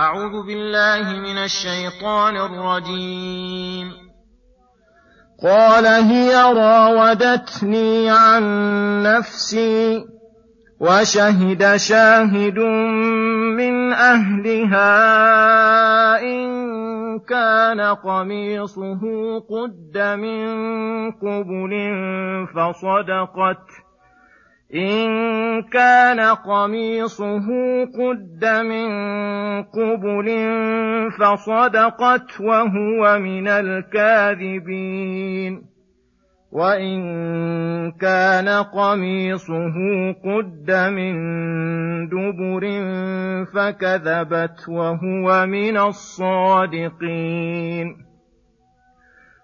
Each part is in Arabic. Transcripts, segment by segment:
أعوذ بالله من الشيطان الرجيم. قال هي راودتني عن نفسي وشهد شاهد من أهلها إن كان قميصه قد من قبل فصدقت. إن كان قميصه قد من قبل فصدقت وهو من الكاذبين. وإن كان قميصه قد من دبر فكذبت وهو من الصادقين.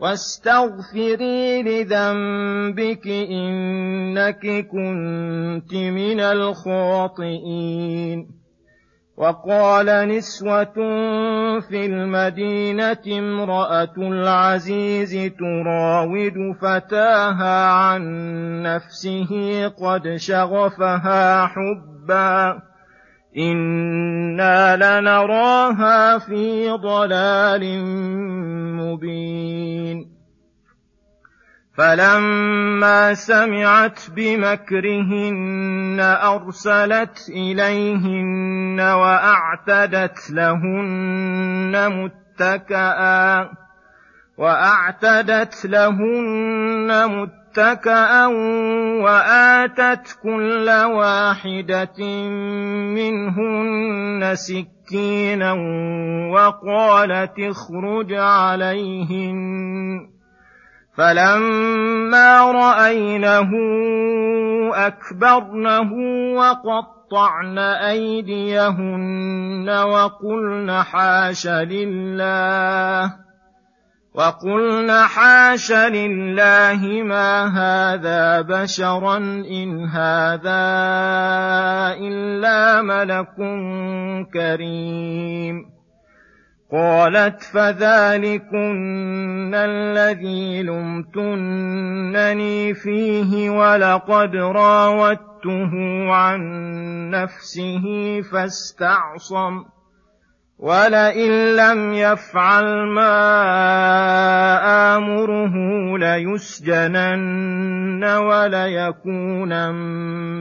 واستغفري لذنبك إنك كنت من الخاطئين. وقال نسوة في المدينة امرأة العزيز تراود فتاها عن نفسه قد شغفها حبا. إنا لنراها في ضلال مبين فلما سمعت بمكرهن أرسلت إليهن وأعتدت لهن متكئا وأعتدت لهن متكئا متكأ وآتت كل واحدة منهن سكينا وقالت اخرج عليهن فلما رأينه أكبرنه وقطعن أيديهن وقلن حاش لله وقلن حاش لله ما هذا بشرا ان هذا الا ملك كريم قالت فذلكن الذي لمتنني فيه ولقد راودته عن نفسه فاستعصم ولئن لم يفعل ما آمره ليسجنن وليكون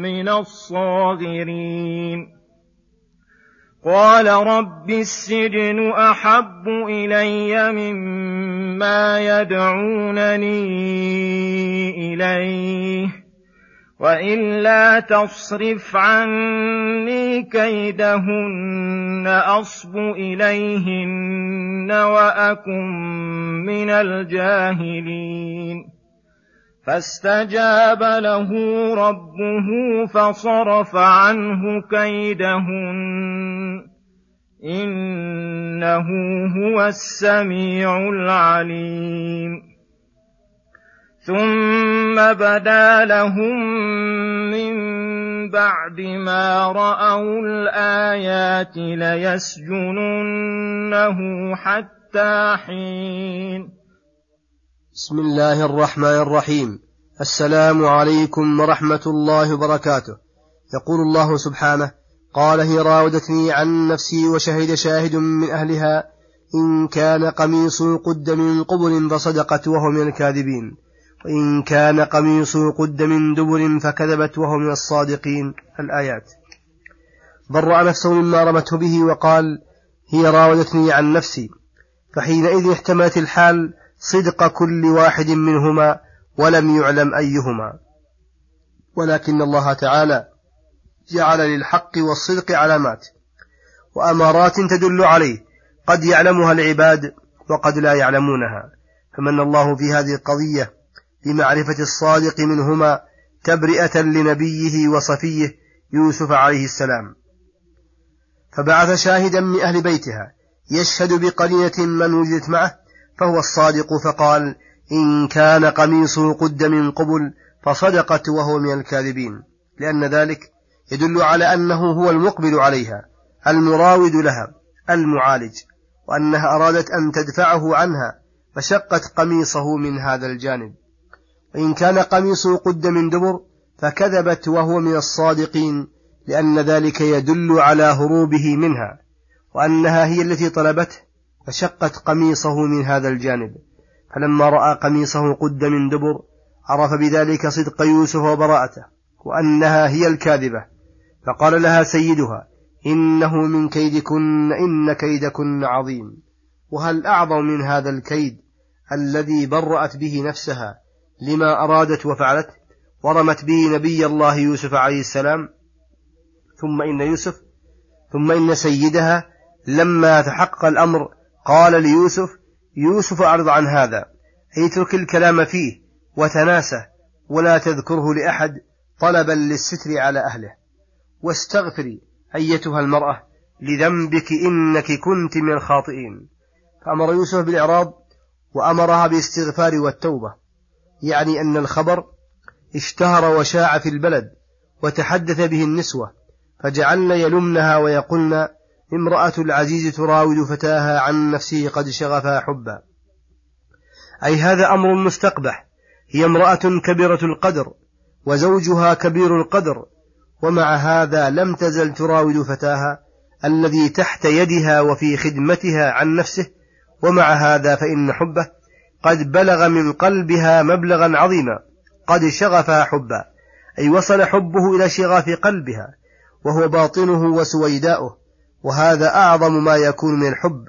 من الصاغرين قال رب السجن احب الي مما يدعونني اليه وإلا تصرف عني كيدهن أصب إليهن وأكن من الجاهلين. فاستجاب له ربه فصرف عنه كيدهن. إنه هو السميع العليم. ثم بدا لهم من بعد ما رأوا الآيات ليسجننه حتى حين. بسم الله الرحمن الرحيم. السلام عليكم ورحمة الله وبركاته. يقول الله سبحانه قال هي راودتني عن نفسي وشهد شاهد من أهلها إن كان قميص قد من قبل فصدقت وهو من الكاذبين. وإن كان قميصه قد من دبر فكذبت وهو من الصادقين الآيات. برأ نفسه مما رمته به وقال هي راودتني عن نفسي. فحينئذ احتملت الحال صدق كل واحد منهما ولم يعلم أيهما. ولكن الله تعالى جعل للحق والصدق علامات وأمارات تدل عليه. قد يعلمها العباد وقد لا يعلمونها. فمن الله في هذه القضية بمعرفة الصادق منهما تبرئة لنبيه وصفيه يوسف عليه السلام. فبعث شاهدا من أهل بيتها يشهد بقرينة من وجدت معه فهو الصادق فقال إن كان قميصه قد من قبل فصدقت وهو من الكاذبين. لأن ذلك يدل على أنه هو المقبل عليها المراود لها المعالج وأنها أرادت أن تدفعه عنها فشقت قميصه من هذا الجانب. وإن كان قميصه قد من دبر فكذبت وهو من الصادقين لأن ذلك يدل على هروبه منها وأنها هي التي طلبته فشقت قميصه من هذا الجانب. فلما رأى قميصه قد من دبر عرف بذلك صدق يوسف وبراءته وأنها هي الكاذبة. فقال لها سيدها إنه من كيدكن إن كيدكن عظيم. وهل أعظم من هذا الكيد الذي برأت به نفسها لما أرادت وفعلت ورمت به نبي الله يوسف عليه السلام ثم إن يوسف ثم إن سيدها لما تحقق الأمر قال ليوسف يوسف أعرض عن هذا اترك الكلام فيه وتناسه ولا تذكره لأحد طلبا للستر على أهله واستغفري أيتها المرأة لذنبك إنك كنت من الخاطئين. فأمر يوسف بالإعراض وأمرها بالاستغفار والتوبة. يعني أن الخبر اشتهر وشاع في البلد وتحدث به النسوة فجعلن يلمنها ويقولن امرأة العزيز تراود فتاها عن نفسه قد شغفها حبا. أي هذا أمر مستقبح هي امرأة كبيرة القدر وزوجها كبير القدر ومع هذا لم تزل تراود فتاها الذي تحت يدها وفي خدمتها عن نفسه ومع هذا فإن حبه قد بلغ من قلبها مبلغا عظيما قد شغفها حبا أي وصل حبه إلى شغاف قلبها وهو باطنه وسويداؤه وهذا أعظم ما يكون من الحب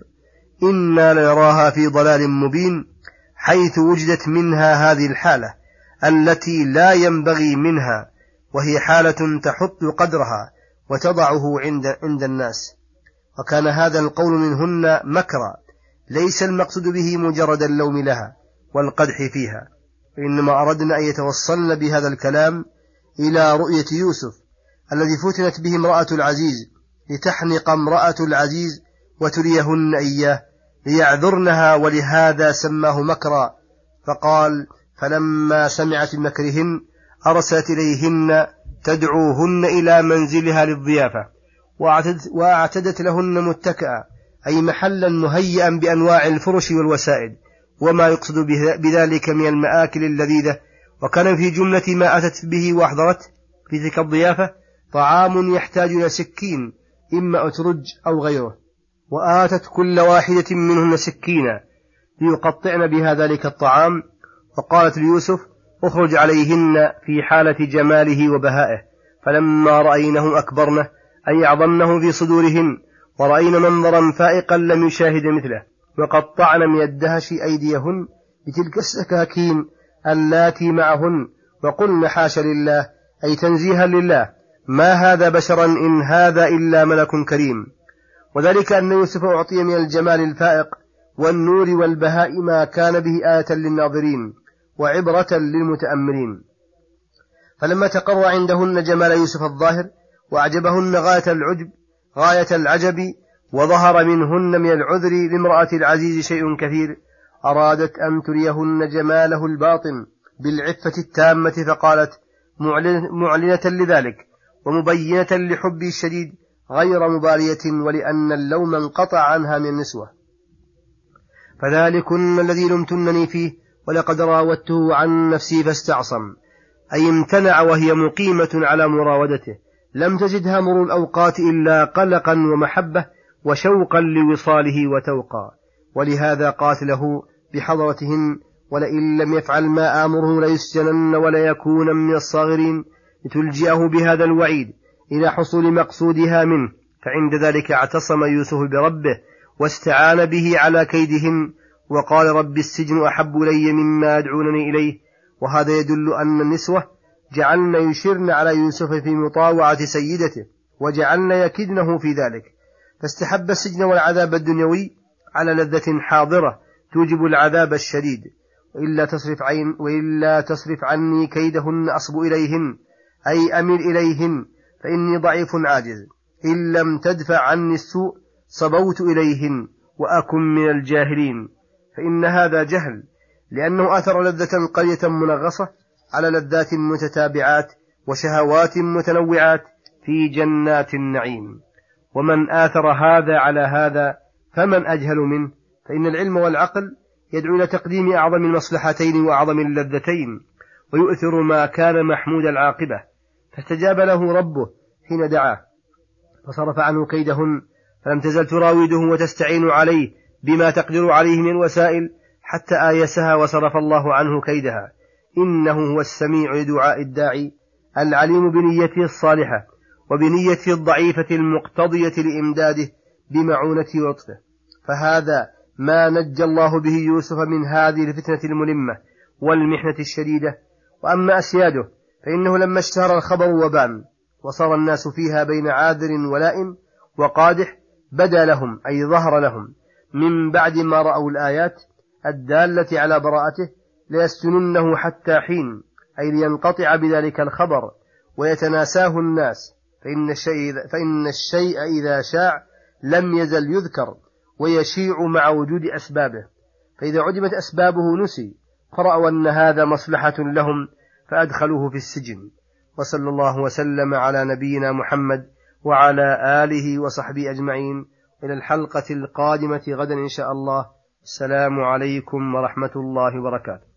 إنا لنراها في ضلال مبين حيث وجدت منها هذه الحالة التي لا ينبغي منها وهي حالة تحط قدرها وتضعه عند عند الناس. وكان هذا القول منهن مكرا. ليس المقصود به مجرد اللوم لها والقدح فيها وإنما أردنا أن يتوصلن بهذا الكلام إلى رؤية يوسف الذي فتنت به امرأة العزيز لتحنق امرأة العزيز وتريهن إياه ليعذرنها ولهذا سماه مكرا فقال فلما سمعت بمكرهن أرسلت إليهن تدعوهن إلى منزلها للضيافة وأعتدت, لهن متكئا أي محلا مهيئا بأنواع الفرش والوسائد وما يقصد بذلك من المآكل اللذيذة. وكان في جملة ما أتت به وأحضرت في تلك الضيافة طعام يحتاج إلى سكين إما أترج أو غيره. وآتت كل واحدة منهن سكينا ليقطعن بها ذلك الطعام. وقالت ليوسف اخرج عليهن في حالة جماله وبهائه. فلما رأينه أكبرنه أي أعظمنه في صدورهن ورأين منظرا فائقا لم يشاهد مثله وقطعن من الدهش أيديهن بتلك السكاكين اللاتي معهن وقلن حاش لله أي تنزيها لله ما هذا بشرا إن هذا إلا ملك كريم. وذلك أن يوسف أعطي من الجمال الفائق والنور والبهاء ما كان به آية للناظرين وعبرة للمتأملين. فلما تقر عندهن جمال يوسف الظاهر وأعجبهن غاية العجب غاية العجب وظهر منهن من العذر لامرأة العزيز شيء كثير. أرادت أن تريهن جماله الباطن بالعفة التامة فقالت معلنة لذلك ومبينة لحبي الشديد غير مبالية ولأن اللوم انقطع عنها من النسوة فذلكن الذي لمتنني فيه ولقد راودته عن نفسي فاستعصم أي امتنع وهي مقيمة على مراودته. لم تزدها مر الأوقات إلا قلقا ومحبة وشوقا لوصاله وتوقا ولهذا قاتله بحضرتهن ولئن لم يفعل ما آمره ليسجنن وليكون من الصاغرين. لتلجئه بهذا الوعيد إلى حصول مقصودها منه. فعند ذلك اعتصم يوسف بربه واستعان به على كيدهن وقال رب السجن أحب إلي مما يدعونني إليه. وهذا يدل أن النسوة جعلن يشرن على يوسف في مطاوعة سيدته وجعلن يكدنه في ذلك. فاستحب السجن والعذاب الدنيوي على لذة حاضرة توجب العذاب الشديد. وإلا تصرف عين وإلا تصرف عني كيدهن أصب إليهن أي أمل إليهن فإني ضعيف عاجز. إن لم تدفع عني السوء صبوت إليهن وأكن من الجاهلين. فإن هذا جهل لأنه أثر لذة قرية منغصة على لذات متتابعات وشهوات متنوعات في جنات النعيم. ومن آثر هذا على هذا فمن أجهل منه. فإن العلم والعقل يدعو إلى تقديم أعظم المصلحتين وأعظم اللذتين ويؤثر ما كان محمود العاقبة. فاستجاب له ربه حين دعاه فصرف عنه كيدهن فلم تزل تراوده وتستعين عليه بما تقدر عليه من وسائل حتى آيسها وصرف الله عنه كيدها. إنه هو السميع لدعاء الداعي العليم بنيته الصالحة وبنيته الضعيفة المقتضية لإمداده بمعونة لطفه. فهذا ما نجى الله به يوسف من هذه الفتنة الملمة والمحنة الشديدة. وأما أسياده فإنه لما اشتهر الخبر وبان وصار الناس فيها بين عاذر ولائم وقادح بدا لهم أي ظهر لهم من بعد ما رأوا الآيات الدالة على براءته ليسجننه حتى حين أي لينقطع بذلك الخبر ويتناساه الناس فإن الشيء, فإن الشيء إذا شاع لم يزل يذكر ويشيع مع وجود أسبابه. فإذا عدمت أسبابه نسي فرأوا أن هذا مصلحة لهم فأدخلوه في السجن. وصلى الله وسلم على نبينا محمد وعلى آله وصحبه أجمعين. إلى الحلقة القادمة غدا إن شاء الله. السلام عليكم ورحمة الله وبركاته.